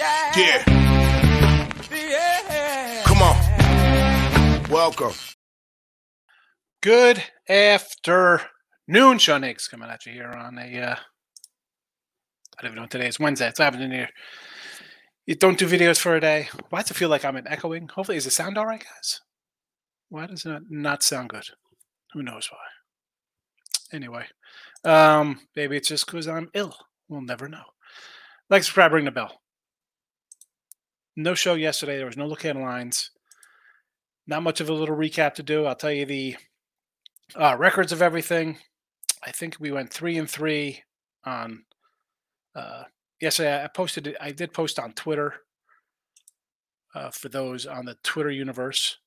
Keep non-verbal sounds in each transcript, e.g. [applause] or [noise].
Yeah. Yeah. Come on. Welcome. Good afternoon, Sean Higgs coming at you here on a. Uh, I don't even know what today is. Wednesday. It's happening here. You don't do videos for a day. Why does it feel like I'm in echoing? Hopefully, is it sound all right, guys? Why does it not sound good? Who knows why? Anyway, um, maybe it's just because I'm ill. We'll never know. Like, subscribe, ring the bell. No show yesterday. There was no look at lines. Not much of a little recap to do. I'll tell you the uh, records of everything. I think we went three and three on uh, yesterday. I posted. I did post on Twitter uh, for those on the Twitter universe.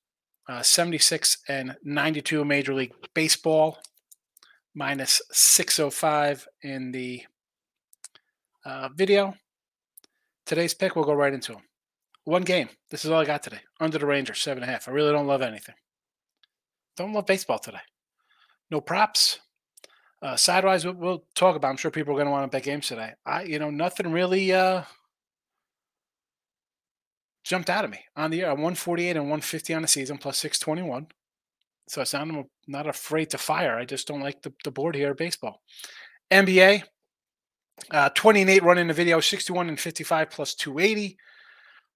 Uh, 76 and 92 Major League Baseball, minus 605 in the uh, video. Today's pick, we'll go right into them. One game. This is all I got today. Under the Rangers, seven and a half. I really don't love anything. Don't love baseball today. No props. Uh, sidewise, we'll, we'll talk about. I'm sure people are going to want to bet games today. I, you know, nothing really uh, jumped out of me on the year. 148 and 150 on the season, plus 621. So it's not, I'm not afraid to fire. I just don't like the, the board here at baseball. NBA, uh, 20 and 8 running the video, 61 and 55 plus 280.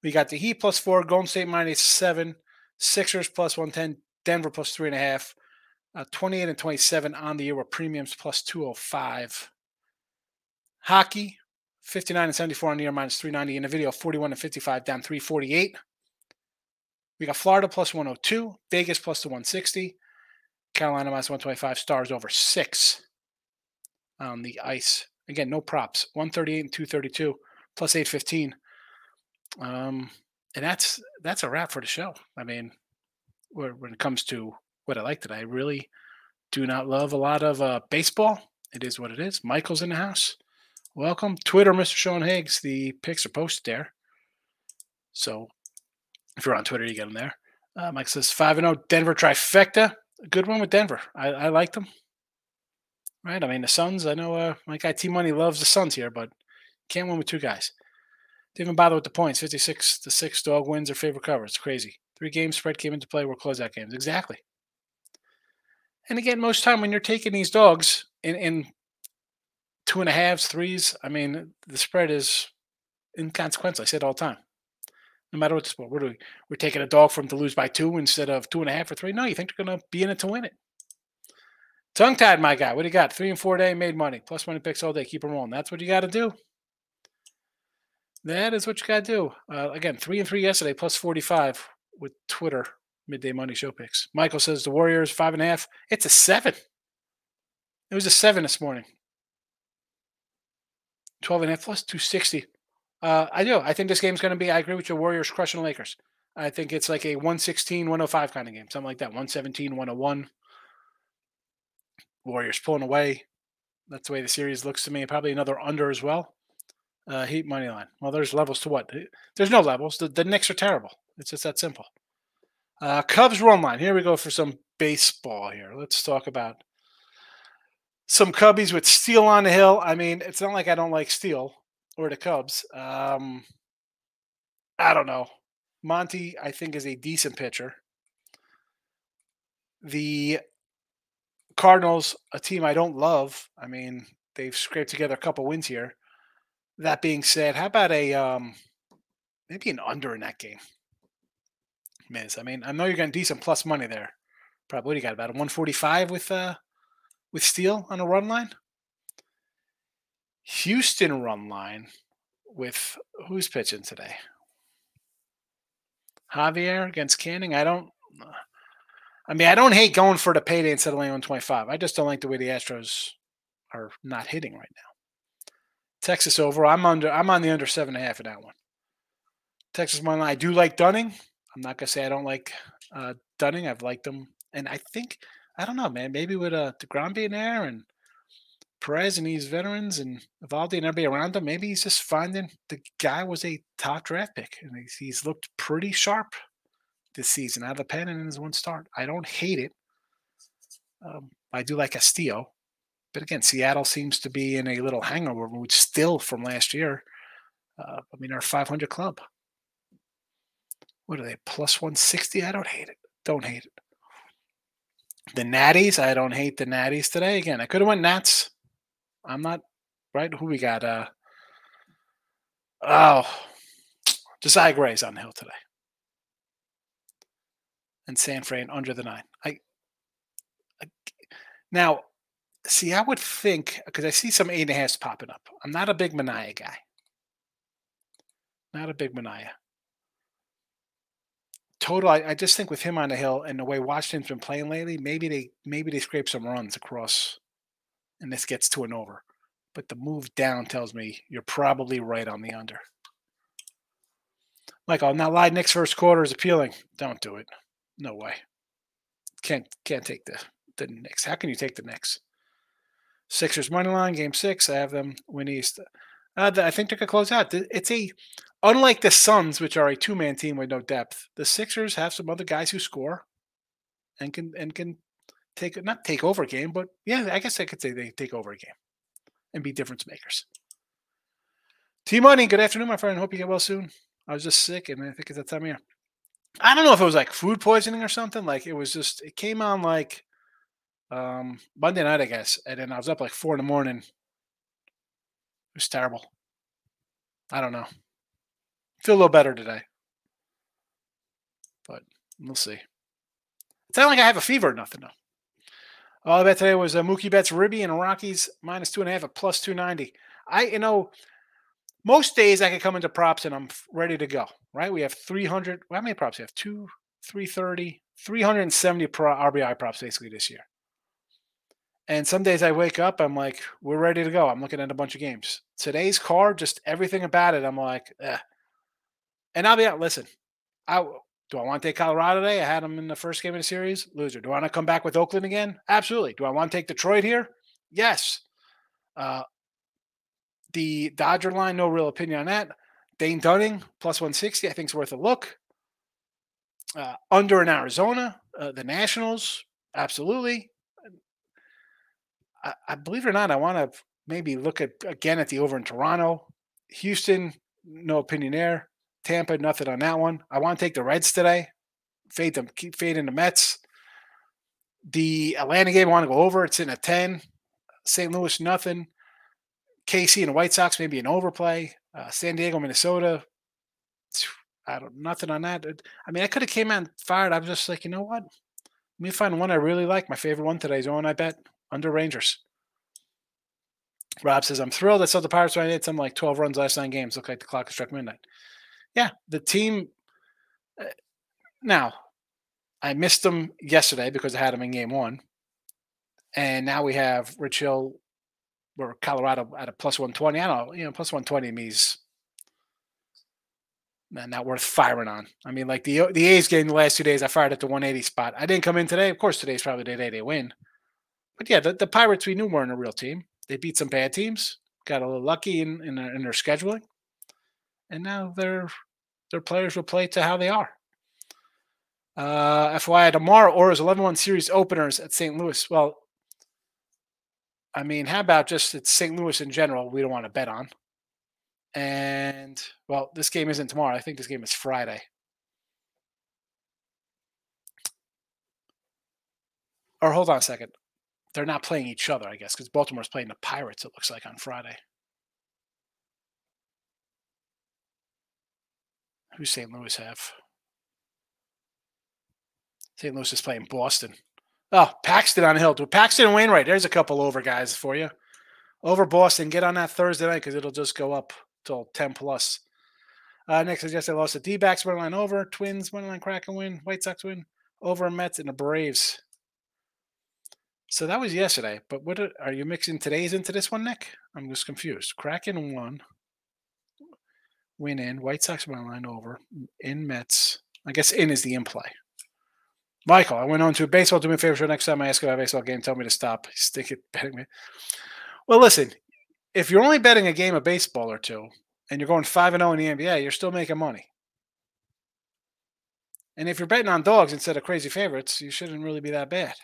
We got the Heat plus four, Golden State minus seven, Sixers plus 110, Denver plus three and a half, uh, 28 and 27 on the year with premiums plus 205. Hockey, 59 and 74 on the year minus 390 in the video, 41 and 55 down 348. We got Florida plus 102, Vegas plus the 160, Carolina minus 125, Stars over six on the ice. Again, no props. 138 and 232 plus 815. Um, and that's that's a wrap for the show. I mean, when it comes to what I like today, I really do not love a lot of uh, baseball. It is what it is. Michael's in the house. Welcome. Twitter, Mr. Sean Higgs. The pics are posted there. So if you're on Twitter, you get them there. Uh, Mike says 5 and 0 Denver trifecta. A good one with Denver. I, I like them. Right. I mean, the Suns, I know uh, my guy T Money loves the Suns here, but can't win with two guys. Even bother with the points. 56 to 6 dog wins their favorite cover. It's crazy. Three games spread came into play were closeout games. Exactly. And again, most time when you're taking these dogs in, in two and a halves, threes, I mean, the spread is inconsequential. I say it all the time. No matter what the sport, we're doing, we're taking a dog from to lose by two instead of two and a half or three. No, you think they're going to be in it to win it. Tongue tied, my guy. What do you got? Three and four day, made money. Plus money picks all day. Keep them rolling. That's what you got to do. That is what you got to do. Uh, again, three and three yesterday, plus 45 with Twitter midday money show picks. Michael says the Warriors five and a half. It's a seven. It was a seven this morning. 12 and a half plus 260. Uh, I do. I think this game's going to be, I agree with you, Warriors crushing the Lakers. I think it's like a 116, 105 kind of game, something like that. 117, 101. Warriors pulling away. That's the way the series looks to me. Probably another under as well. Uh, Heat money line. Well, there's levels to what? There's no levels. The, the Knicks are terrible. It's just that simple. Uh, Cubs run line. Here we go for some baseball here. Let's talk about some Cubbies with Steele on the hill. I mean, it's not like I don't like Steele or the Cubs. Um, I don't know. Monty, I think, is a decent pitcher. The Cardinals, a team I don't love. I mean, they've scraped together a couple wins here. That being said, how about a um, maybe an under in that game? Miz. I mean, I know you're getting decent plus money there. Probably what do you got about a 145 with uh with Steele on a run line? Houston run line with who's pitching today? Javier against Canning. I don't I mean, I don't hate going for the payday instead of laying 125. I just don't like the way the Astros are not hitting right now. Texas over. I'm under. I'm on the under seven and a half in that one. Texas money. I do like Dunning. I'm not gonna say I don't like uh, Dunning. I've liked them, and I think I don't know, man. Maybe with uh, Degrom being there and Perez and these veterans and Eovaldi and everybody around him, maybe he's just finding the guy was a top draft pick, and he's, he's looked pretty sharp this season out of the pen and in his one start. I don't hate it. Um, I do like Castillo, but again, Seattle seems to be in a little hangover mood still from last year. Uh, I mean, our 500 club. What are they? Plus 160? I don't hate it. Don't hate it. The Natties, I don't hate the Natties today. Again, I could have went Nats. I'm not right. Who we got? Uh oh, Josiah Gray's on the hill today, and San Fran under the nine. I, I now see. I would think because I see some eight and a halfs popping up. I'm not a big Manaea guy. Not a big Manaea total, I, I, just think with him on the hill and the way Washington's been playing lately, maybe they maybe they scrape some runs across, and this gets to an over. But the move down tells me you're probably right on the under. Michael, not lie. Knicks first quarter is appealing. Don't do it. No way. Can't can't take the the Knicks. How can you take the Knicks? Sixers money line game six. I have them win East. Uh, I think they could close out. It's a unlike the Suns, which are a two man team with no depth. The Sixers have some other guys who score and can and can take not take over a game, but yeah, I guess I could say they take over a game and be difference makers. T Money, good afternoon, my friend. Hope you get well soon. I was just sick, and I think it's that time of year. I don't know if it was like food poisoning or something. Like it was just it came on like um Monday night, I guess, and then I was up like four in the morning It was terrible. I don't know. Feel a little better today. But we'll see. It's not like I have a fever or nothing, though. All I bet today was a Mookie Betts Ribby and Rockies minus two and a half at plus 290. I, you know, most days I can come into props and I'm ready to go, right? We have 300. How many props? do We have two, 330, 370 pro RBI props basically this year. And some days I wake up, I'm like, we're ready to go. I'm looking at a bunch of games. Today's card, just everything about it, I'm like, eh. And I'll be out. Listen, I do I want to take Colorado today? I had them in the first game of the series. Loser. Do I want to come back with Oakland again? Absolutely. Do I want to take Detroit here? Yes. Uh, the Dodger line, no real opinion on that. Dane Dunning plus 160, I think is worth a look. Uh, under in Arizona, uh, the Nationals, absolutely. I, I believe it or not, I want to maybe look at again at the over in Toronto. Houston, no opinion there. Tampa, nothing on that one. I want to take the Reds today. Fade them, keep fading the Mets. The Atlanta game, I want to go over. It's in a 10. St. Louis, nothing. KC and the White Sox, maybe an overplay. Uh, San Diego, Minnesota. [sighs] I don't nothing on that. I mean, I could have came out fired. I was just like, you know what? Let me find one I really like. My favorite one today is one I bet under Rangers. Rob says, I'm thrilled. I saw the Pirates when I some like 12 runs last nine games. Look like the clock has struck midnight. Yeah, the team. Uh, now, I missed them yesterday because I had them in game one. And now we have Rich Hill or Colorado at a plus 120. I don't know, you know, plus 120 means not worth firing on. I mean, like the the A's game the last two days, I fired at the 180 spot. I didn't come in today. Of course, today's probably the day they win. But yeah, the, the Pirates we knew weren't a real team. They beat some bad teams, got a little lucky in, in, their, in their scheduling, and now their their players will play to how they are. Uh, FYI, tomorrow, Orioles 11 1 series openers at St. Louis. Well, I mean, how about just it's St. Louis in general? We don't want to bet on. And, well, this game isn't tomorrow. I think this game is Friday. Or hold on a second they're not playing each other, I guess, because Baltimore's playing the Pirates, it looks like, on Friday. Who's St. Louis have? St. Louis is playing Boston. Oh, Paxton on hill. Paxton and Wainwright. There's a couple over guys for you. Over Boston. Get on that Thursday night because it'll just go up till 10 plus. Uh, next, I just I lost the D backs, money line over. Twins, money line Kraken win. White Sox win. over Mets and the Braves. So that was yesterday. But what are, are you mixing today's into this one, Nick? I'm just confused. Kraken won. Win in. White Sox money line over. In Mets. I guess in is the in play. Michael, I went on to baseball. Do me a favor. So next time I ask about a baseball game, tell me to stop. [laughs] Stick it betting me. Well, listen. If you're only betting a game of baseball or two, and you're going five and zero in the NBA, you're still making money. And if you're betting on dogs instead of crazy favorites, you shouldn't really be that bad.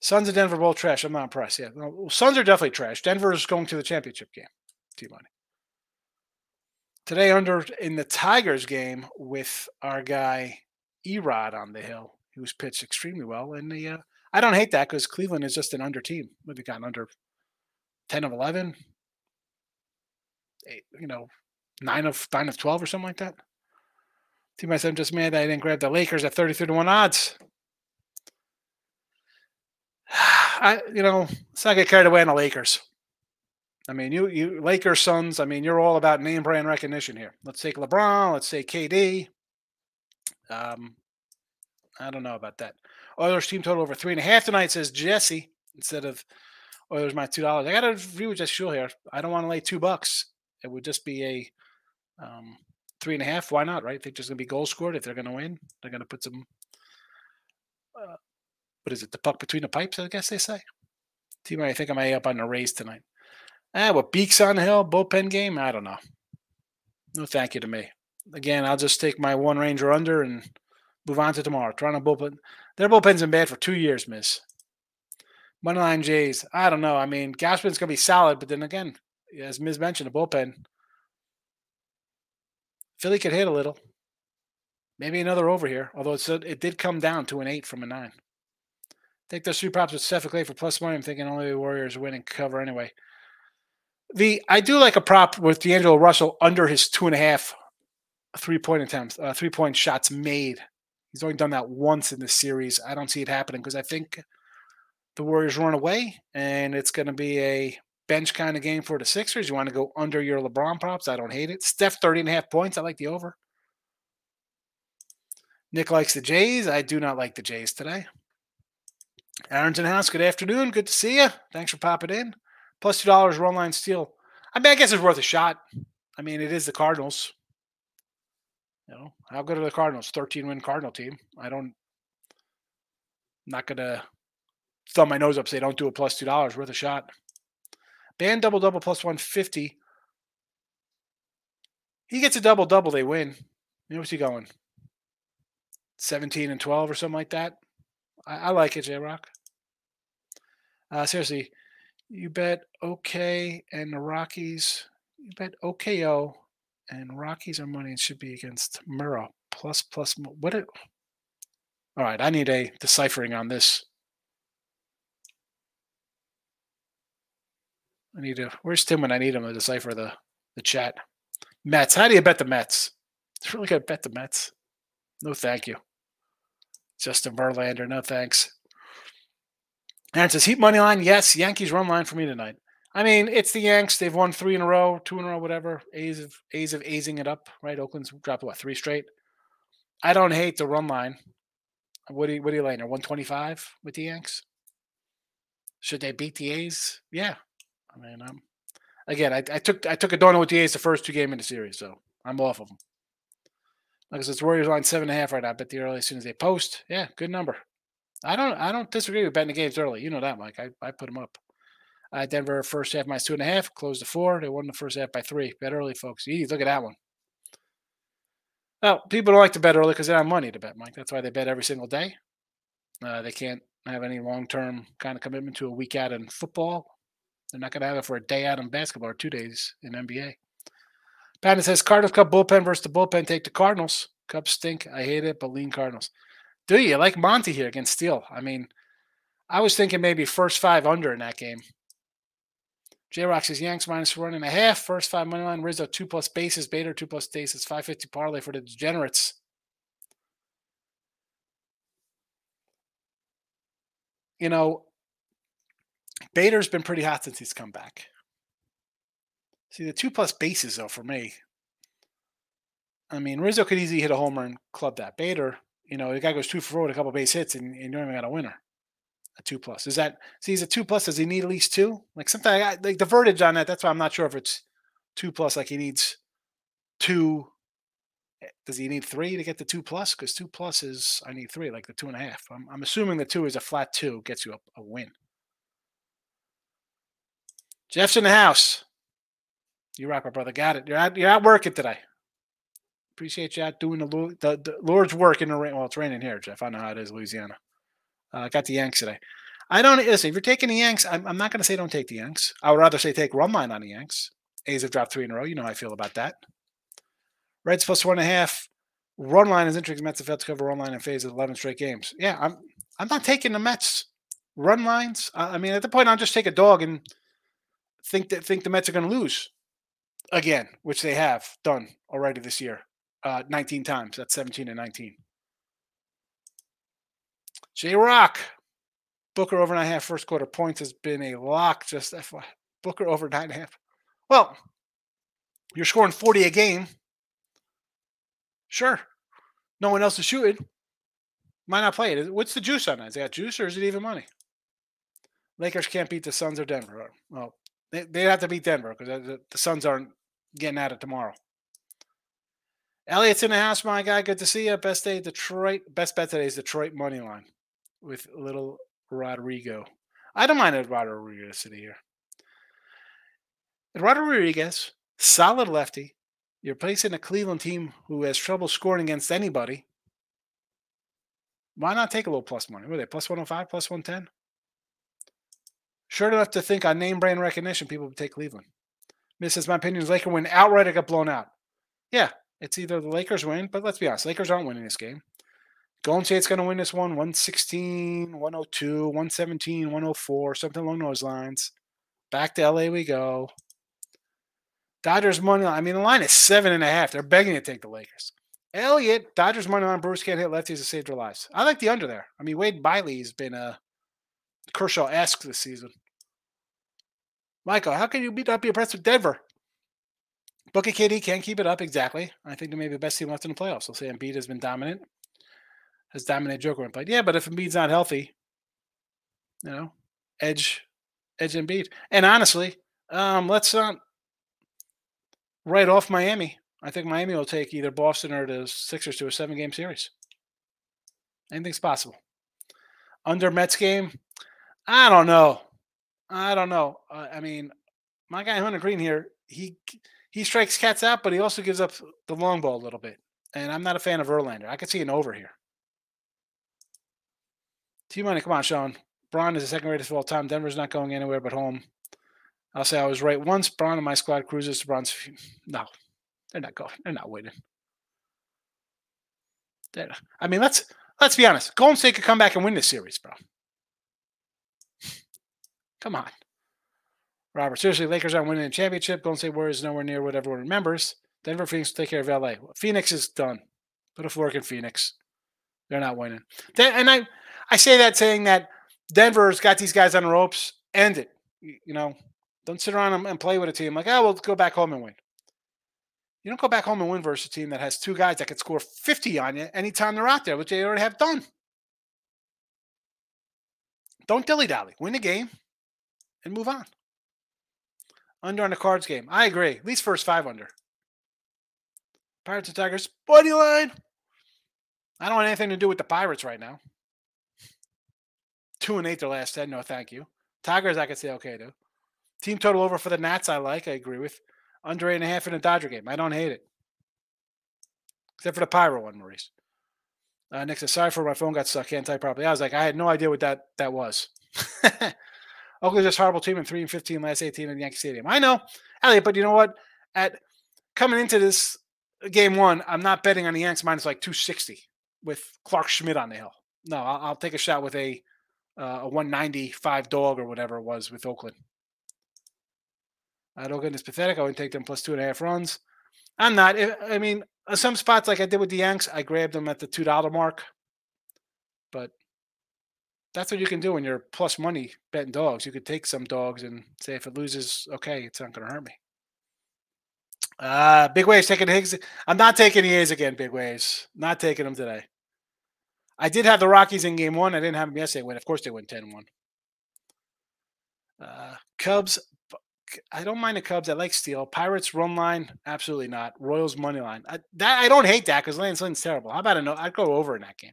Suns and Denver both trash. I'm not impressed. Yeah, well, Suns are definitely trash. Denver is going to the championship game. T money. Today, under in the Tigers game with our guy Erod on the hill, who's pitched extremely well. And the uh, I don't hate that because Cleveland is just an under team. What they got under ten of eleven, eight, you know, nine of nine of twelve or something like that. Team I'm just mad that I didn't grab the Lakers at 33 to 1 odds. [sighs] I, you know, let's not get carried away on the Lakers. I mean, you, you Lakers Suns. I mean, you're all about name brand recognition here. Let's take LeBron. Let's say KD. Um, I don't know about that. Oilers team total over three and a half tonight says Jesse instead of Oilers my two dollars. I got to agree with Jesse Shule here. I don't want to lay two bucks. It would just be a um, three and a half. Why not? Right? They're just going to be goal scored. If they're going to win, they're going to put some uh, what is it? The puck between the pipes, I guess they say. Team, I think I may up on the Rays tonight. Ah, what Beeks on the hill bullpen game? I don't know. No, thank you to me. Again, I'll just take my one Ranger under and move on to tomorrow. Toronto bullpen. Their bullpen's been bad for two years, Miss. Moneyline Jays. I don't know. I mean, Gausman's gonna be solid, but then again, as Miz mentioned, the bullpen. Philly could hit a little. Maybe another over here, although it did come down to an eight from a nine. Take those three props with Steph Clay for plus money. I'm thinking only the Warriors win and cover anyway. The I do like a prop with D'Angelo Russell under his two and a half three point attempts, uh, three point shots made. He's only done that once in the series. I don't see it happening because I think the Warriors run away and it's going to be a bench kind of game for the Sixers. You want to go under your LeBron props? I don't hate it. Steph 30 and a half points. I like the over. Nick likes the Jays. I do not like the Jays today. Arrington House, good afternoon. Good to see you. Thanks for popping in. Plus two dollars run line Steele. I mean, I guess it's worth a shot. I mean, it is the Cardinals. You know, how good are the Cardinals? 13 win Cardinal team. I don't not gonna thumb my nose up say don't do a plus two dollars worth a shot. Bam double double plus 150. He gets a double double, they win. You know what's he going? 17 and 12 or something like that. I, I like it, J Rock. Uh, seriously, you bet OK and the Rockies. You bet OKO and Rockies are money. It should be against Murrow plus plus. What it? All right, I need a deciphering on this. I need to. Where's Tim when I need him to decipher the the chat? Mets. How do you bet the Mets? It's really good bet the Mets. No, thank you. Justin Verlander, no thanks. Aaron says Heat money line. Yes, Yankees run line for me tonight. I mean, it's the Yanks. They've won three in a row, two in a row, whatever. A's of A's of A'sing it up, right? Oakland's dropped what three straight. I don't hate the run line. What do you what do you laying there? One twenty five with the Yanks. Should they beat the A's? Yeah. I mean, I'm again. I, I took I took a donut with the A's the first two game in the series, so I'm off of them. Like I said, it's Warriors line seven and a half right now. I bet the early as soon as they post. Yeah, good number. I don't I don't disagree with betting the games early. You know that, Mike. I, I put them up. Uh, Denver first half minus two and a half, closed to four. They won the first half by three. Bet early, folks. Easy. Look at that one. Well, people don't like to bet early because they don't have money to bet, Mike. That's why they bet every single day. Uh, they can't have any long term kind of commitment to a week out in football. They're not going to have it for a day out in basketball or two days in NBA. Patton says Cardinals Cup bullpen versus the bullpen. Take the Cardinals. Cubs stink. I hate it, but lean Cardinals. Do you like Monty here against Steele? I mean, I was thinking maybe first five under in that game. J Rock says Yanks minus one and a half. First five money line. Rizzo two plus bases. Bader two plus bases. Five fifty parlay for the degenerates. You know, Bader's been pretty hot since he's come back. See the two plus bases though for me. I mean, Rizzo could easily hit a homer and club that. Bader, You know, the guy goes two for four with a couple base hits, and, and you don't even got a winner. A two plus is that? See, he's a two plus. Does he need at least two? Like something like the vertage on that. That's why I'm not sure if it's two plus. Like he needs two. Eh, does he need three to get the two plus? Because two plus is I need three, like the two and a half. I'm, I'm assuming the two is a flat two gets you a, a win. Jeff's in the house. You rock, my brother. Got it. You're out. You're out working today. Appreciate you out doing the, the, the Lord's work in the rain. Well, it's raining here, Jeff. I know how it is, Louisiana. I uh, got the Yanks today. I don't listen. If you're taking the Yanks, I'm, I'm not going to say don't take the Yanks. I would rather say take run line on the Yanks. A's have dropped three in a row. You know how I feel about that. Reds plus one and a half. Run line is interesting. Mets have failed to cover run line in phase of 11 straight games. Yeah, I'm I'm not taking the Mets run lines. I mean, at the point, I'll just take a dog and think that think the Mets are going to lose again, which they have done already this year, uh, 19 times. That's 17 and 19. J Rock, Booker over nine and a half first quarter points has been a lock. Just FY. Booker over nine and a half. Well, you're scoring 40 a game. Sure. No one else is shooting. Might not play it? What's the juice on that? Is that juice or is it even money? Lakers can't beat the Suns or Denver. Well, they, they have to beat Denver because the, the Suns aren't getting at it tomorrow. Elliott's in the house, my guy. Good to see you. Best day, Detroit. Best bet today is Detroit money line with little Rodrigo. I don't mind Eduardo Rodriguez sitting here. Eduardo Rodriguez, solid lefty. You're placing a Cleveland team who has trouble scoring against anybody. Why not take a little plus money? Were they plus 105, plus 110? Sure enough to think on name brand recognition, people would take Cleveland. This is my opinion. Is Lakers win outright or get blown out? Yeah, it's either the Lakers win, but let's be honest, Lakers aren't winning this game. Golden State's going to win this one 116, 102, 117, 104, something along those lines. Back to LA we go. Dodgers money line. I mean, the line is seven and a half. They're begging to take the Lakers. Elliott, Dodgers money line. Brews can't hit lefties to save their lives. I like the under there. I mean, Wade Miley's been uh, a Kershaw esque this season. Michael, how can you not be impressed with Denver? Bookie KD can't keep it up exactly. I think they may be the best team left in the playoffs. I'll say Embiid has been dominant, has dominated Joker when played. Yeah, but if Embiid's not healthy, you know, edge, edge Embiid. And honestly, um, let's not write off Miami. I think Miami will take either Boston or the Sixers to a seven game series. Anything's possible. Under Mets game, I don't know. I don't know. Uh, I mean, my guy Hunter Greene here, he he strikes cats out, but he also gives up the long ball a little bit. And I'm not a fan of Verlander. I could see an over here. T Money, come on, Sean. Bron is the second greatest of all time. Denver's not going anywhere but home. I'll say I was right once. Braun and my squad cruises to Braun's. No, they're not going. They're not winning. They're, I mean, let's let's be honest. Golden State could come back and win this series, bro. Come on. Robert, seriously, Lakers aren't winning a championship. Golden State Warriors nowhere near what everyone remembers. Denver Phoenix take care of LA. Phoenix is done. Put a fork in Phoenix. They're not winning. and I, I say that saying that Denver's got these guys on the ropes. End it. You know, don't sit around and play with a team like, oh, we'll go back home and win. You don't go back home and win versus a team that has two guys that could score 50 on you anytime they're out there, which they already have done. Don't dilly dally. Win the game and move on. Under on the cards game. I agree. At least first five under. Pirates and Tigers, buddy line. I don't want anything to do with the Pirates right now. Two and eight their last ten. No, thank you. Tigers, I could say okay to. Team total over for the Nats, I like. I agree with. Under eight and a half in the Dodger game. I don't hate it. Except for the Pyro one, Maurice. Uh, Nick says, sorry for my phone got stuck. Can't type properly. I was like, I had no idea what that that was. [laughs] Oakland's just horrible team in three and fifteen last eighteen in the Yankee Stadium. I know, Elliot, but you know what? At coming into this game one, I'm not betting on the Yanks minus like two sixty with Clarke Schmidt on the hill. No, I'll, I'll take a shot with a uh, a one ninety five dog or whatever it was with Oakland. Uh, Oakland is pathetic. I would take them plus two and a half runs. I'm not. I mean, some spots like I did with the Yanks, I grabbed them at the two dollar mark, but that's what you can do when you're plus money betting dogs. You could take some dogs and say if it loses, okay, it's not going to hurt me. Uh, big waves taking Higgs. I'm not taking the A's again. Big waves. Not taking them today. I did have the Rockies in game one. I didn't have them yesterday win. Of course, they win 10 1. Uh, Cubs, I don't mind the Cubs. I like Steele. Pirates run line, absolutely not. Royals money line. I, that I don't hate that because Lance Lynn's terrible. How about a no? I'd go over in that game.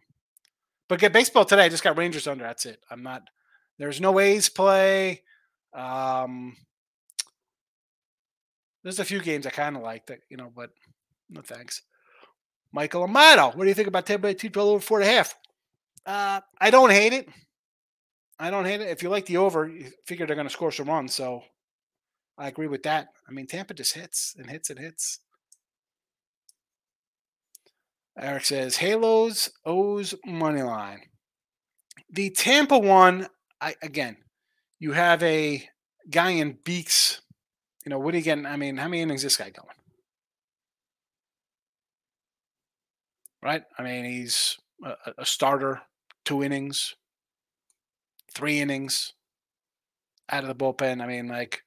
But get baseball today. I just got Rangers under. That's it. I'm not. There's no A's play. Um, there's a few games I kind of like that, you know, but no thanks. Michael Amato, what do you think about Tampa Bay two twelve over four and a half? Uh, I don't hate it. I don't hate it. If you like the over, you figure they're going to score some runs. So I agree with that. I mean, Tampa just hits and hits and hits. Eric says Halos O's money line. The Tampa one, I again, you have a guy in Beeks. You know, what are you getting? I mean, how many innings this guy going? Right? I mean, he's a, a starter, two innings, three innings out of the bullpen. I mean, like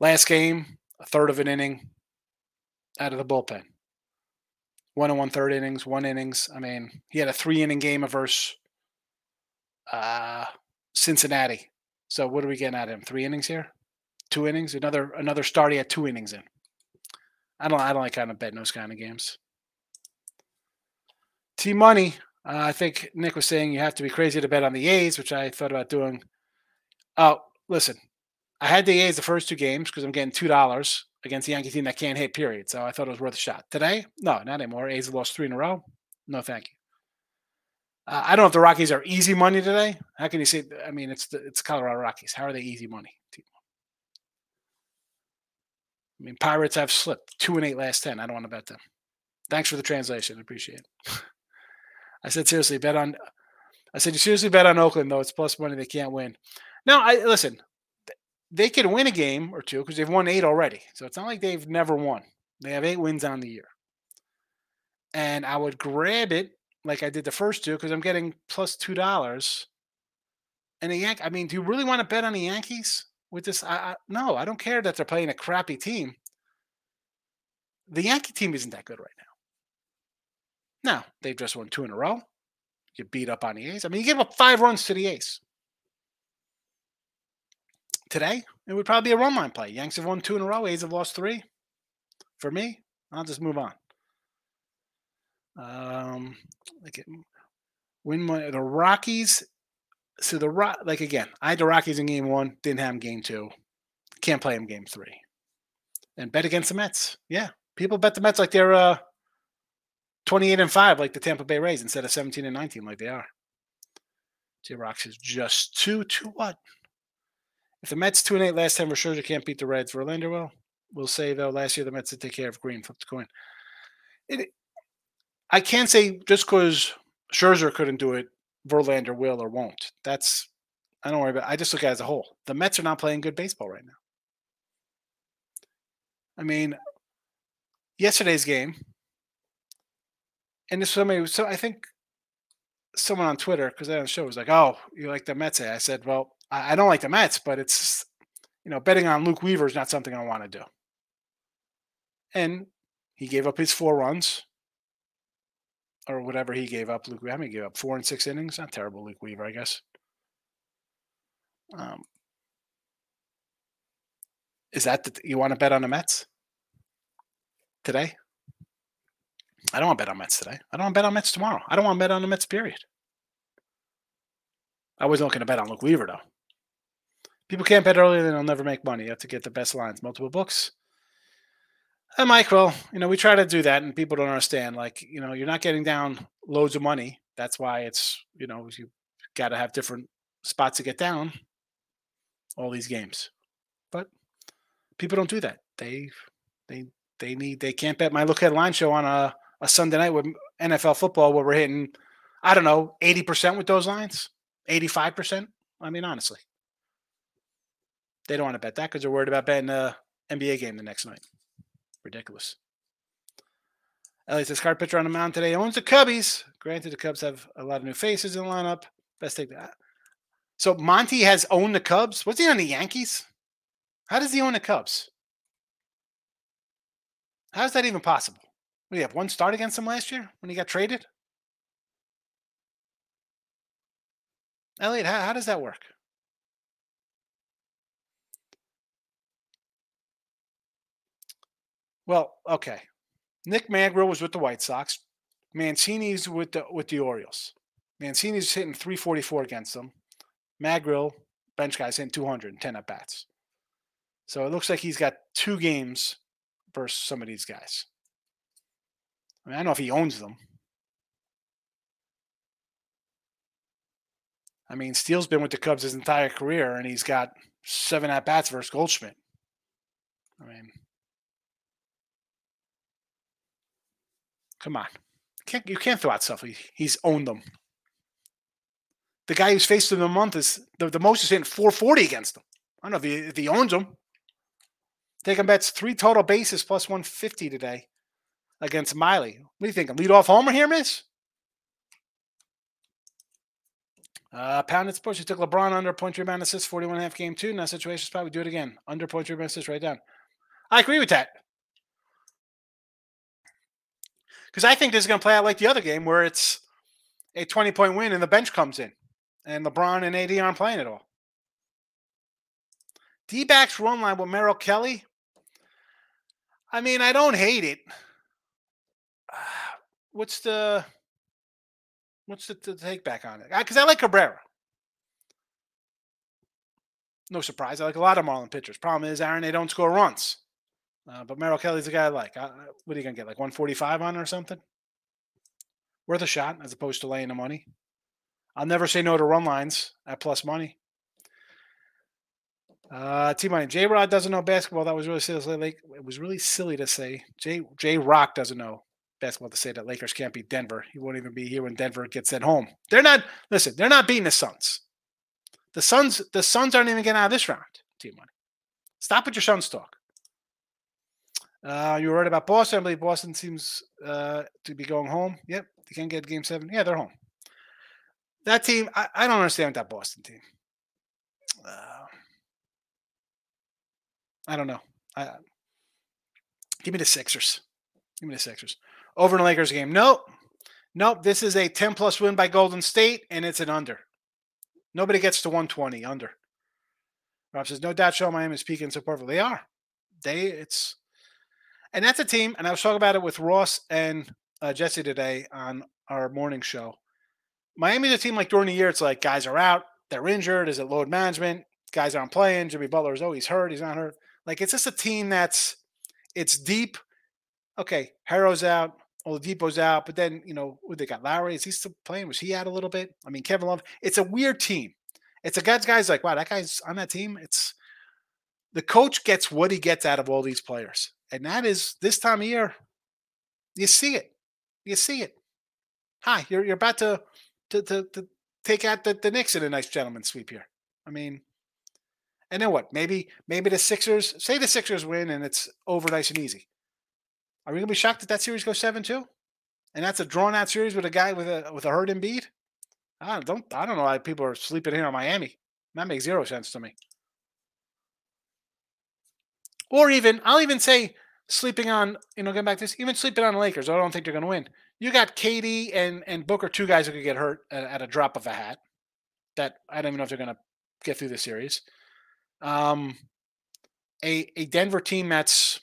last game, a third of an inning out of the bullpen. One and one third innings, one innings. I mean, he had a three inning game versus uh, Cincinnati. So what are we getting at him? Three innings here? Two innings? Another another start. He had two innings in. I don't I don't like kind of betting those kind of games. T money. Uh, I think Nick was saying you have to be crazy to bet on the A's, which I thought about doing. Oh, listen, I had the A's the first two games because I'm getting two dollars against the Yankee team that can't hit. Period. So I thought it was worth a shot. Today, no, not anymore. A's have lost three in a row. No, thank you. Uh, I don't know if the Rockies are easy money today. How can you say? I mean, it's the it's Colorado Rockies. How are they easy money? I mean, Pirates have slipped two and eight last ten. I don't want to bet them. Thanks for the translation. I appreciate it. [laughs] I said seriously, bet on. I said you seriously bet on Oakland though. It's plus money. They can't win. Now, I listen. They could win a game or two because they've won eight already. So it's not like they've never won. They have eight wins on the year. And I would grab it like I did the first two because I'm getting plus two dollars. And the Yank, I mean, do you really want to bet on the Yankees with this? I, I, no, I don't care that they're playing a crappy team. The Yankee team isn't that good right now. Now, they've just won two in a row. You beat up on the A's. I mean, you gave up five runs to the A's. Today, it would probably be a run line play. Yanks have won two in a row. A's have lost three. For me, I'll just move on. Um, like it, win my, the Rockies. So the Rock, like again, I had the Rockies in game one, didn't have them game two. Can't play them game three. And bet against the Mets. Yeah, people bet the Mets like they're uh, 28 and 5 like the Tampa Bay Rays instead of 17 and 19 like they are. T Rocks is just two to what? If the Mets two and eight last time, Scherzer can't beat the Reds. Verlander will. We'll say though, last year the Mets did take care of Greene, flipped the coin. It, I can't say just because Scherzer couldn't do it, Verlander will or won't. That's I don't worry about. It. I just look at it as a whole. The Mets are not playing good baseball right now. I mean, yesterday's game, and this somebody so I think someone on Twitter because I on the show was like, "Oh, you like the Mets?" I said, "Well, I, don't like the Mets, but it's you know betting on Luke Weaver is not something I want to do." And he gave up his four runs or whatever he gave up. Luke, how many gave up? Four and six innings. Not terrible, Luke Weaver, I guess. Um, is that the, you want to bet on the Mets today? I don't want to bet on Mets today. I don't want to bet on Mets tomorrow. I don't want to bet on the Mets, period. I wasn't looking to bet on Luke Weaver, though. People can't bet earlier, then they'll never make money. You have to get the best lines, multiple books. And Mike, well, you know, we try to do that, and people don't understand. Like, you know, you're not getting down loads of money. That's why it's, you know, you got to have different spots to get down all these games. But people don't do that. They, they, they need. They can't bet my look at line show on a a Sunday night with NFL football where we're hitting, I don't know, 80% with those lines, 85%. I mean, honestly, they don't want to bet that because they're worried about betting a NBA game the next night. Ridiculous. Elliot says card pitcher on the mound today owns the Cubbies. Granted, the Cubs have a lot of new faces in the lineup. Best take that. So Monty has owned the Cubs. Was he on the Yankees? How does he own the Cubs? How is that even possible? You have one start against him last year when he got traded? Elliot, how, how does that work? Well, okay. Nick Madrigal was with the White Sox. Mancini's with the with the Orioles. Mancini's hitting 344 against them. Magrill, bench guy's hitting 210 at bats. So it looks like he's got two games versus some of these guys. I mean, I don't know if he owns them. I mean, Steele's been with the Cubs his entire career, and he's got seven at bats versus Goldschmidt. I mean, come on, can't, you can't throw out stuff. He, he's owned them. The guy who's faced him a month is the, the most is hitting 440 against him. I don't know if he, if he owns them. Taking bets three total bases plus 150 today against Miley. What do you think? A leadoff homer here, miss? Uh, pounded sports. You took LeBron under point rebound assist, 41 and a half game two. In that situation, probably do it again. Under point rebound assist, right down. I agree with that. Because I think this is going to play out like the other game where it's a 20 point win and the bench comes in and LeBron and AD aren't playing at all. D backs run line with Merrill Kelly. I mean, I don't hate it. [sighs] What's the what's the, the take back on it? Because I like Cabrera. No surprise. I like a lot of Marlin pitchers. Problem is, Aaron, they don't score runs. Uh, but Merrill Kelly's a guy I like. Uh, what are you going to get? Like 145 on or something? Worth a shot as opposed to laying the money. I'll never say no to run lines at plus money. Uh, T Money. J Rod doesn't know basketball. That was really silly. It was really silly to say. J J Rock doesn't know basketball to say that Lakers can't beat Denver. He won't even be here when Denver gets at home. They're not. Listen, they're not beating the Suns. The Suns. The Suns aren't even getting out of this round. T Money. Stop with your Suns talk. Uh, you were right about Boston. I believe Boston seems uh, to be going home. Yep, they can get game seven. Yeah, they're home. That team, I, I don't understand that Boston team. Uh, I don't know. I, give me the Sixers. Give me the Sixers. Over in the Lakers game. Nope. Nope. This is a 10 plus win by Golden State, and it's an under. Nobody gets to 120 under. Rob says, no doubt Show Miami is peaking so perfectly. They are. They, it's, and that's a team, and I was talking about it with Ross and uh, Jesse today on our morning show. Miami's a team like during the year, it's like guys are out, they're injured. Is it load management? Guys aren't playing. Jimmy Butler is always hurt. He's not hurt. Like it's just a team that's it's deep. Okay, Herro's out, All the Oladipo's out, but then you know they got Lowry. Is he still playing? Was he out a little bit? I mean, Kevin Love. It's a weird team. It's a guys guys like wow, that guy's on that team. It's the coach gets what he gets out of all these players, and that is this time of year. You see it. You see it. Hi, you're you're about to to to, to take out the, the Knicks in a nice gentleman sweep here. I mean, and then what? Maybe maybe the Sixers say the Sixers win and it's over nice and easy. Are we gonna be shocked that that series goes seven two? And that's a drawn out series with a guy with a with a hurt Embiid? I don't I don't know why people are sleeping here on Miami. That makes zero sense to me. Or even I'll even say sleeping on you know getting back to this even sleeping on the Lakers. I don't think they're gonna win. You got KD and and Booker, two guys who could get hurt at, at a drop of a hat. That I don't even know if they're going to get through the series. Um, a a Denver team that's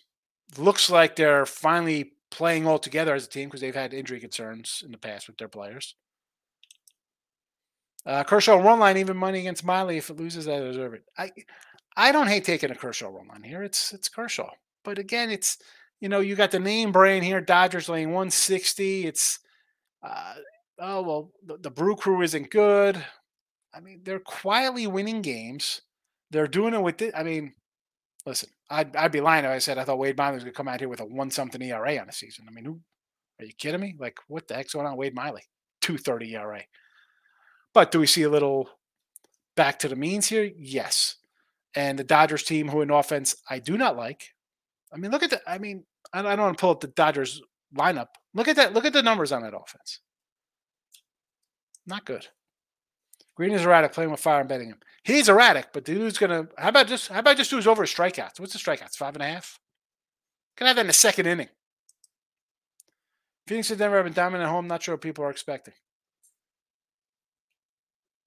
looks like they're finally playing all together as a team because they've had injury concerns in the past with their players. Uh, Kershaw run line, even money against Miley. If it loses, I deserve it. I I don't hate taking a Kershaw run on here. It's it's Kershaw, but again, it's you know, you got the name brand here. Dodgers laying 160. It's, uh, oh, well, the, the Brew Crew isn't good. I mean, they're quietly winning games. They're doing it with it. I mean, listen, I'd, I'd be lying if I said I thought Wade Miley was going to come out here with a one something ERA on the season. I mean, who are you kidding me? Like, what the heck's going on, Wade Miley? 230 ERA. But do we see a little back to the means here? Yes. And the Dodgers team, who in offense I do not like, I mean, look at the. I mean, I don't want to pull up the Dodgers lineup. Look at that. Look at the numbers on that offense. Not good. Greene is erratic, playing with fire and betting him. He's erratic, but dude's gonna. How about just? How about just do his over strikeouts? What's the strikeouts? Five and a half. Can have that in the second inning. Phoenix and Denver have been dominant at home. Not sure what people are expecting.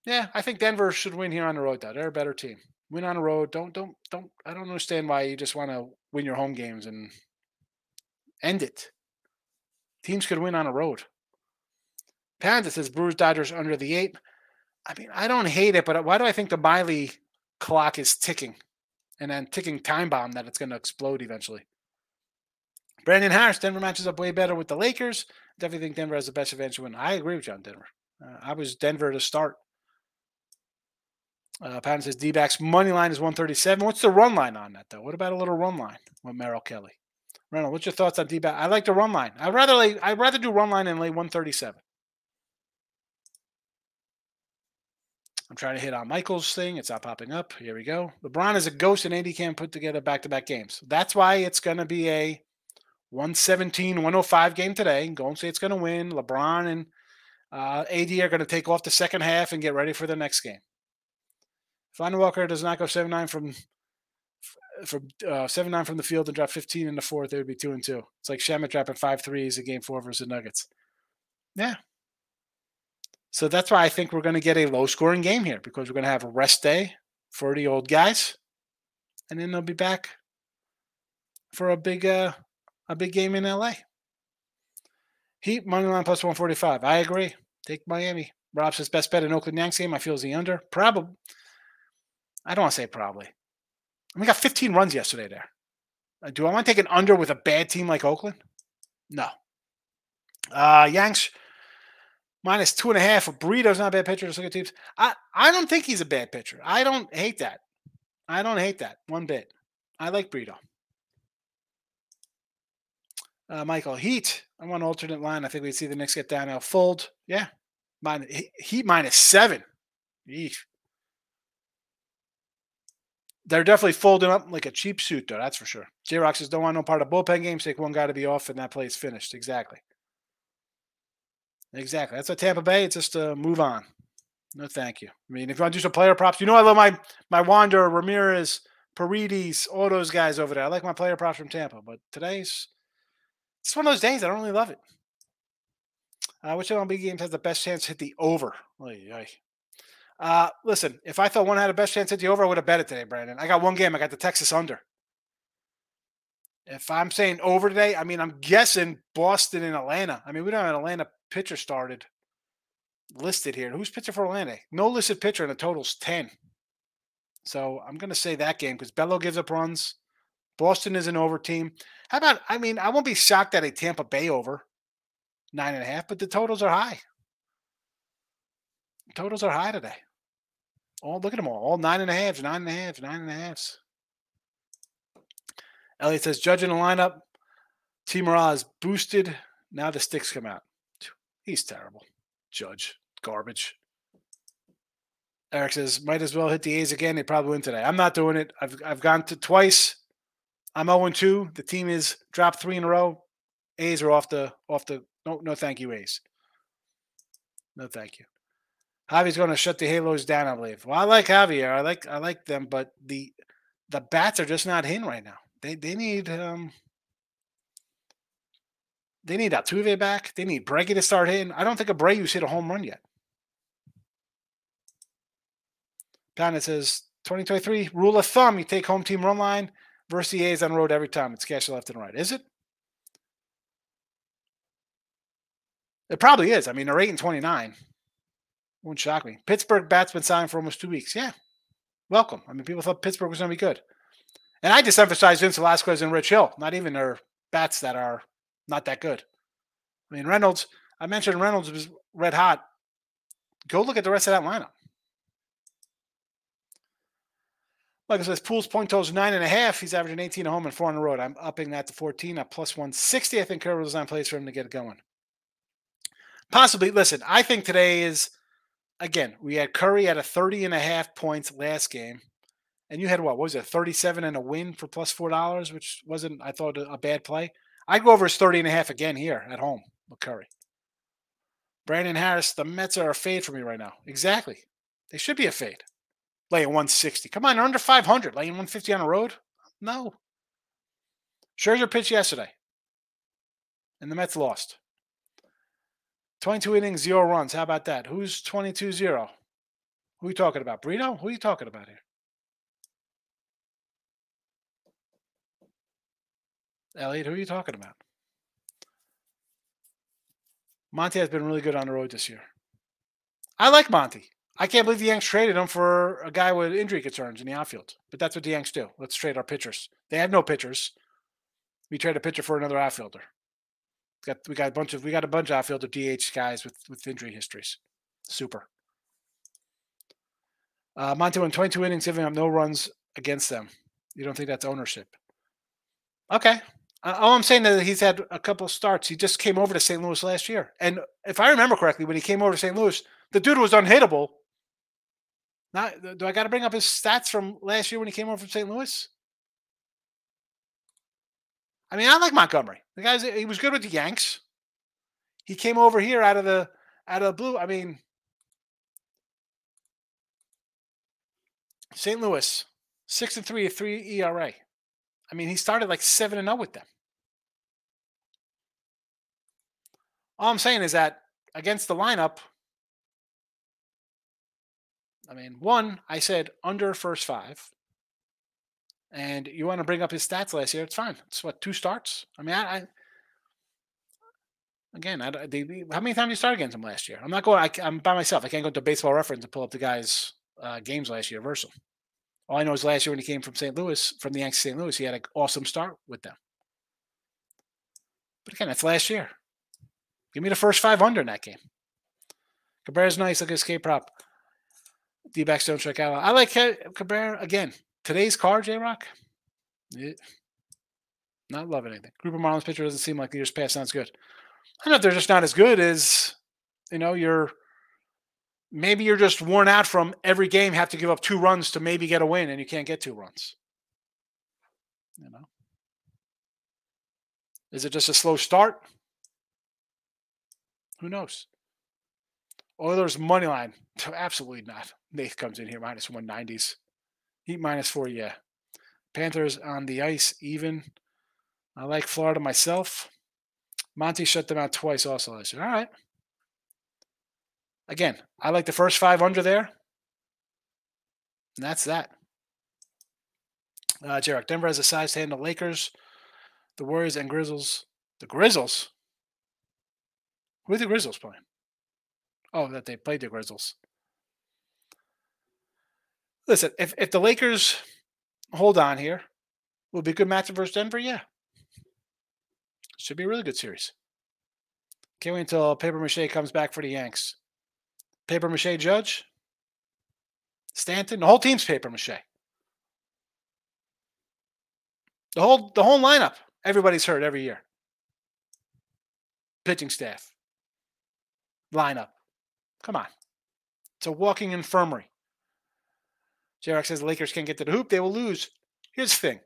Yeah, I think Denver should win here on the road. Though they're a better team. Win on the road. Don't don't don't. I don't understand why you just want to win your home games and end it. Teams could win on a road. Panda says Brewers Dodgers under the eight. I mean, I don't hate it, but why do I think the Miley clock is ticking and then ticking time bomb that it's going to explode eventually? Brandon Harris, Denver matches up way better with the Lakers. Definitely think Denver has the best advantage to win. I agree with you on Denver. Uh, I was Denver to start. Uh, Patton says D backs money line is 137. What's the run line on that, though? What about a little run line with Merrill Kelly? Reynolds, what's your thoughts on D back? I like the run line. I'd rather like I'd rather do run line and lay 137. I'm trying to hit on Michael's thing. It's not popping up. Here we go. LeBron is a ghost, and AD can't put together back to back games. That's why it's going to be a 117, 105 game today. Golden State's going to win. LeBron and uh, AD are going to take off the second half and get ready for the next game. If Lonnie Walker does not go 7 9 from from uh, seven nine from the field and drop 15 in the fourth, it would be two and two. It's like Shamet dropping five threes in game four versus the Nuggets. Yeah. So that's why I think we're going to get a low scoring game here because we're going to have a rest day for the old guys, and then they'll be back for a big uh, a big game in LA. Heat money line plus 145. I agree. Take Miami. Rob says best bet in Oakland Yanks game. I feel is the under. Probably. I don't want to say probably. We got 15 runs yesterday there. Uh, do I want to take an under with a bad team like Oakland? No. Uh, Yanks minus two and a half. a Brito's not a bad pitcher. Look at teams. I, I don't think he's a bad pitcher. I don't hate that. I don't hate that one bit. I like Burrito. Uh, Michael Heat. I'm on alternate line. I think we'd see the Knicks get down now. Fold. Yeah. Mine, heat minus seven. Eesh. They're definitely folding up like a cheap suit, though. That's for sure. J Rock says, don't want no part of bullpen games. Take one guy to be off, and that play is finished. Exactly. Exactly. That's what Tampa Bay. It's just to move on. No, thank you. I mean, if you want to do some player props, you know I love my my Wander, Ramirez, Paredes, all those guys over there. I like my player props from Tampa, but today's it's one of those days I don't really love it. Uh, which MLB games has the best chance to hit the over? Oy, oy. Uh, listen, if I thought one had a best chance hit the over, I would have bet it today, Brandon. I got one game. I got the Texas under. If I'm saying over today, I mean, I'm guessing Boston and Atlanta. I mean, we don't have an Atlanta pitcher started listed here. Who's pitcher for Atlanta? No listed pitcher, and the total's 10. So I'm going to say that game because Bello gives up runs. Boston is an over team. How about, I mean, I won't be shocked at a Tampa Bay over nine and a half, but the totals are high. Totals are high today. All look at them all. All nine and a half, nine and a half, nine and a halves. Elliot says, judging the lineup, T Miraz boosted. Now the sticks come out. He's terrible. Judge. Garbage. Eric says, might as well hit the A's again. They probably win today. I'm not doing it. I've I've gone to twice. I'm 0 2. The team is dropped three in a row. A's are off the off the no no thank you, A's. No thank you. Javi's going to shut the Halos down, I believe. Well, I like Javier. I like I like them, but the the bats are just not in right now. They they need um they need Altuve back. They need Breggy to start hitting. I don't think Abreu's hit a home run yet. Planet says 2023 rule of thumb: you take home team run line versus the A's on road every time. It's cash left and right. Is it? It probably is. I mean, they're eight and twenty-nine. Won't shock me. Pittsburgh bats been signed for almost two weeks. Yeah, welcome. I mean, people thought Pittsburgh was going to be good, and I just emphasized Vince Velasquez and Rich Hill. Not even their bats that are not that good. I mean, Reynolds. I mentioned Reynolds was red hot. Go look at the rest of that lineup. Like I says, Poole's point totals nine and a half. He's averaging 18 at home and four on the road. I'm upping that to 14 at plus 160. I think Kerr was on place for him to get it going. Possibly. Listen, I think today is again, we had Curry at a 30 and a half points last game. And you had what, what was it, 37 and a win for plus four dollars, which wasn't, I thought, a, a bad play. I go over his 30 and a half again here at home with Curry. Brandon Harris, the Mets are a fade for me right now. Exactly. They should be a fade laying 160. Come on, they're under 500, laying 150 on the road. No. Scherzer pitched yesterday, and the Mets lost. 22 innings, zero runs. How about that? Who's 22 0? Who are you talking about? Brito? Who are you talking about here? Elliot, who are you talking about? Monty has been really good on the road this year. I like Monty. I can't believe the Yanks traded him for a guy with injury concerns in the outfield. But that's what the Yanks do. Let's trade our pitchers. They have no pitchers. We trade a pitcher for another outfielder. Got we got a bunch of we got a bunch of outfielder DH guys with with injury histories. Super. Uh, Monty won 22 innings, giving up no runs against them. You don't think that's ownership? Okay. Uh, all I'm saying is that he's had a couple starts. He just came over to St. Louis last year, and if I remember correctly, when he came over to St. Louis, the dude was unhittable. Not, do I got to bring up his stats from last year when he came over from St. Louis? I mean, I like Montgomery. The guy's he was good with the Yanks. He came over here out of the out of the blue. I mean, St. Louis, six and three, a three ERA. I mean, he started like seven and zero with them. All I'm saying is that against the lineup, I mean, one, I said under first five. And you want to bring up his stats last year? It's fine. It's what two starts. I mean, I, I again, I, they, how many times you start against him last year? I'm not going. I, am by myself. I can't go to Baseball Reference and pull up the guy's uh, games last year. Versal. All I know is last year when he came from St. Louis, from the Yankees St. Louis, he had an awesome start with them. But again, that's last year. Give me the first five under in that game. Cabrera's nice. Look at his K prop. D backs don't check out. I like Cabrera again. Today's car, J Rock. not loving anything. Group of Marlins pitcher doesn't seem like the years past sounds good. I don't know if they're just not as good as you know. You're maybe you're just worn out from every game have to give up two runs to maybe get a win, and you can't get two runs. You know, is it just a slow start? Who knows? Oilers money line. [laughs] Absolutely not. Nate comes in here minus 190s. Heat minus four, yeah. Panthers on the ice, even. I like Florida myself. Monty shut them out twice also last year. All right. Again, I like the first five under there. And that's that. Uh, Jarek, Denver has a size to handle Lakers, the Warriors, and Grizzlies. The Grizzlies? Who are the Grizzlies playing? Oh, that they played the Grizzlies. Listen, if, if the Lakers hold on here, will be a good matchup versus Denver? Yeah. Should be a really good series. Can't wait until Paper Mache comes back for the Yanks. Paper Mache Judge, Stanton, the whole team's Paper Mache. The whole the whole lineup, everybody's hurt every year. Pitching staff, lineup. Come on. It's a walking infirmary. Jarek says the Lakers can't get to the hoop. They will lose. Here's the thing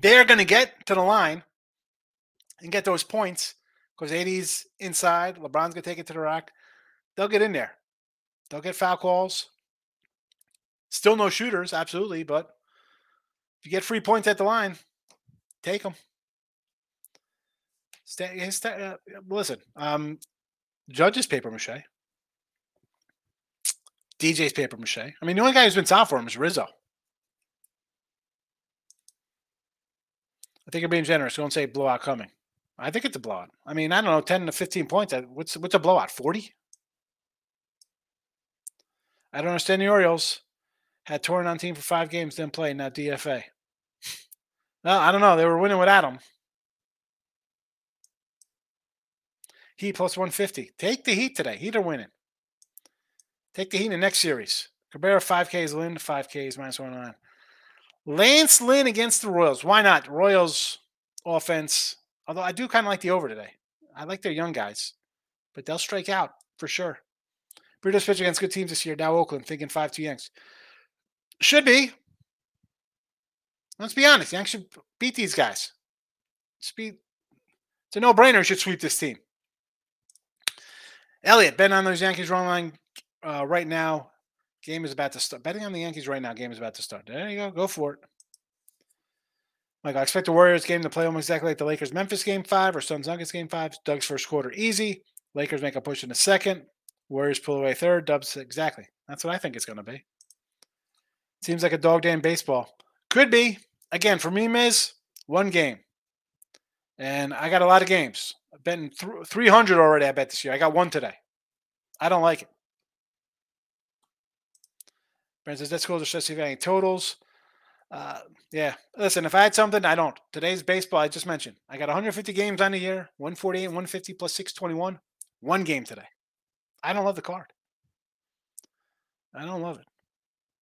they're going to get to the line and get those points because AD's inside. LeBron's going to take it to the rack. They'll get in there. They'll get foul calls. Still no shooters, absolutely. But if you get free points at the line, take them. Stay, stay, uh, listen, um, Judge's paper mache. DJ's paper mache. I mean, the only guy who's been soft for him is Rizzo. I think you're being generous. Don't say blowout coming. I think it's a blowout. I mean, I don't know, 10 to 15 points. What's what's a blowout? 40? I don't understand the Orioles. Had torn on team for five games, didn't play, not DFA. No, I don't know. They were winning with Adam. Heat plus 150. Take the Heat today. Heat are winning. Take the Heat in the next series. Cabrera 5Ks, Lynn 5Ks, minus 109. Lance Lynn against the Royals. Why not? Royals offense. Although I do kind of like the over today. I like their young guys, but they'll strike out for sure. Brito's pitch against good teams this year. Now Oakland thinking 5 2 Yanks. Should be. Let's be honest. Yanks should beat these guys. It's, it's a no brainer. Should sweep this team. Elliot, bet on those Yankees wrong line uh, right now. Game is about to start. Betting on the Yankees right now. Game is about to start. There you go. Go for it. Like I expect the Warriors game to play almost exactly like the Lakers Memphis game five or Suns Nuggets game five. Doug's first quarter easy. Lakers make a push in the second. Warriors pull away third. Dubs exactly. That's what I think it's going to be. Seems like a dog day in baseball. Could be. Again, for me, Miz, one game. And I got a lot of games. I've been th- 300 already, I bet, this year. I got one today. I don't like it. Brent says, let's go to see if any totals. Uh, yeah, listen, if I had something, I don't. Today's baseball, I just mentioned. I got 150 games on the year, 148, 150 plus 621. One game today. I don't love the card. I don't love it.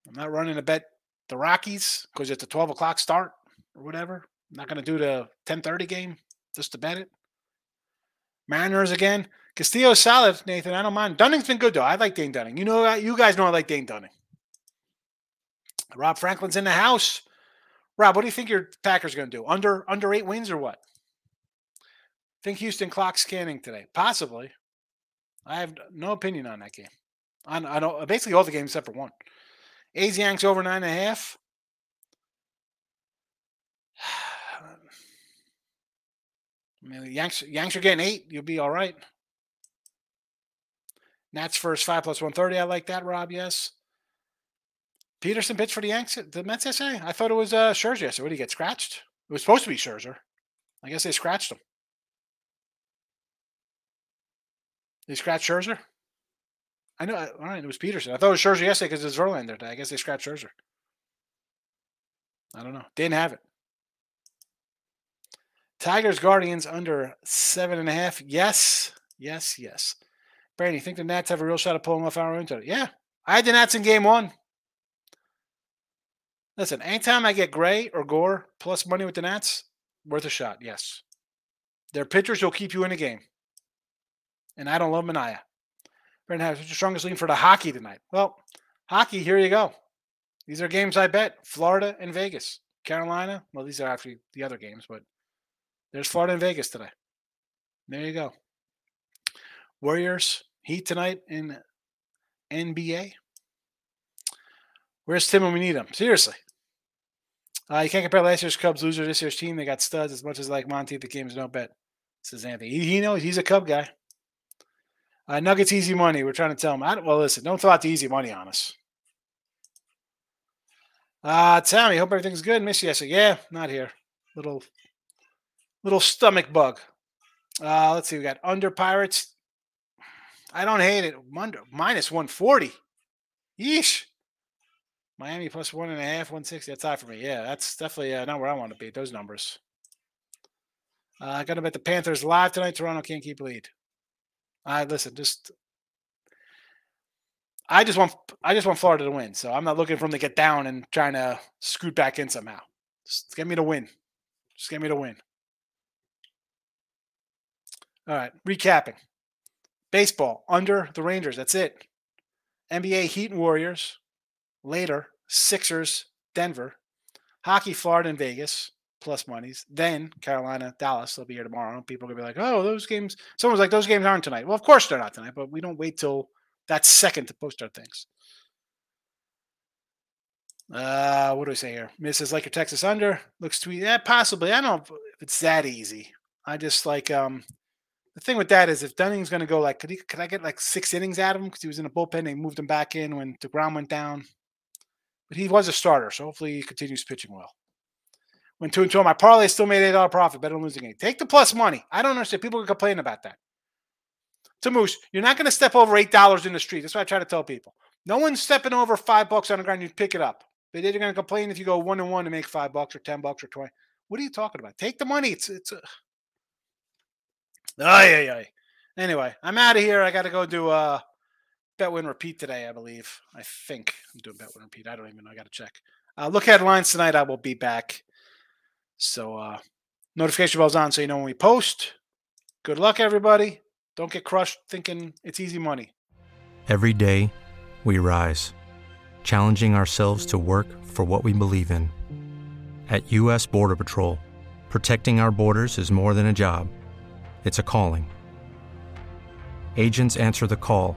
I'm not running to bet the Rockies because it's a 12 o'clock start or whatever. I'm not going to do the 10:30 game just to bet it. Mariners again. Castillo solid, Nathan. I don't mind. Dunning's been good though. I like Dane Dunning. You know, you guys know I like Dane Dunning. Rob Franklin's in the house. Rob, what do you think your Packers going to do? Under under eight wins or what? Think Houston clock scanning today? Possibly. I have no opinion on that game. On, on basically all the games except for one. A's Yanks over nine and a half. [sighs] I mean, Yanks Yanks are getting eight. You'll be all right. Nats first five plus one thirty. I like that, Rob. Yes. Peterson pitched for the Yanks, the Mets yesterday. I thought it was uh, Scherzer yesterday. What did he get scratched? It was supposed to be Scherzer. I guess they scratched him. They scratched Scherzer. I know. All right, it was Peterson. I thought it was Scherzer yesterday because it was Verlander. I guess they scratched Scherzer. I don't know. Didn't have it. Tigers Guardians under seven and a half. Yes, yes, yes. Brandon, you think the Nats have a real shot of pulling off our own today? Yeah, I had the Nats in game one. Listen, anytime I get Gray or Gore plus money with the Nats, worth a shot. Yes, their pitchers will keep you in a game, and I don't love Manaea. Brandon, has your strongest lean for the hockey tonight? Well, hockey. Here you go. These are games I bet. Florida and Vegas, Carolina. Well, these are actually the other games, but there's Florida and Vegas today. There you go. Warriors Heat tonight in NBA. Where's Tim when we need him? Seriously. Uh, you can't compare last year's Cubs loser to this year's team. They got studs as much as like Monty. The game's no bet. Says Anthony. He, he knows he's a Cub guy. Uh, Nuggets easy money. We're trying to tell him. I, well, listen, don't throw out the easy money on us. Uh, Tammy, hope everything's good. Miss you yesterday. Yeah, not here. Little, little stomach bug. Uh, let's see. We got under Pirates. I don't hate it. Under, minus 140. Yeesh. Miami plus one and a half, 160. That's high for me. Yeah, that's definitely uh, not where I want to be. Those numbers. Uh, I got to bet the Panthers live tonight. Toronto can't keep lead. I listen, just I just want I just want Florida to win. So I'm not looking for them to get down and trying to scoot back in somehow. Just get me to win. Just get me to win. All right, recapping. Baseball under the Rangers. That's it. NBA Heat and Warriors. Later, Sixers, Denver, hockey, Florida and Vegas, plus monies. Then Carolina, Dallas. They'll be here tomorrow. People are gonna be like, "Oh, those games." Someone's like, "Those games aren't tonight." Well, of course they're not tonight, but we don't wait till that second to post our things. Uh, what do we say here? Mrs. Laker Texas under looks to be yeah, possibly. I don't know if it's that easy. I just like um the thing with that is if Dunning's going to go like, could he? Could I get like six innings out of him because he was in a bullpen? They moved him back in when deGrom went down. But he was a starter, so hopefully he continues pitching well. Went two and two on my parlay, still made eight dollar profit. Better than losing eight. Take the plus money. I don't understand. People are complaining about that. To Moose, you're not going to step over eight dollars in the street. That's what I try to tell people. No one's stepping over five bucks on the ground. You pick it up. But they're going to complain if you go one and one to make five bucks or ten bucks or twenty. What are you talking about? Take the money. It's it's. A... Ay, ay, ay. Anyway, I'm out of here. I got to go do uh bet win repeat today, I believe. I think I'm doing bet win repeat. I don't even know. I got to check. Uh, look at lines tonight. I will be back. So uh, notification bells on so you know when we post. Good luck, everybody. Don't get crushed thinking it's easy money. Every day, we rise, challenging ourselves to work for what we believe in. At U.S. Border Patrol, protecting our borders is more than a job, it's a calling. Agents answer the call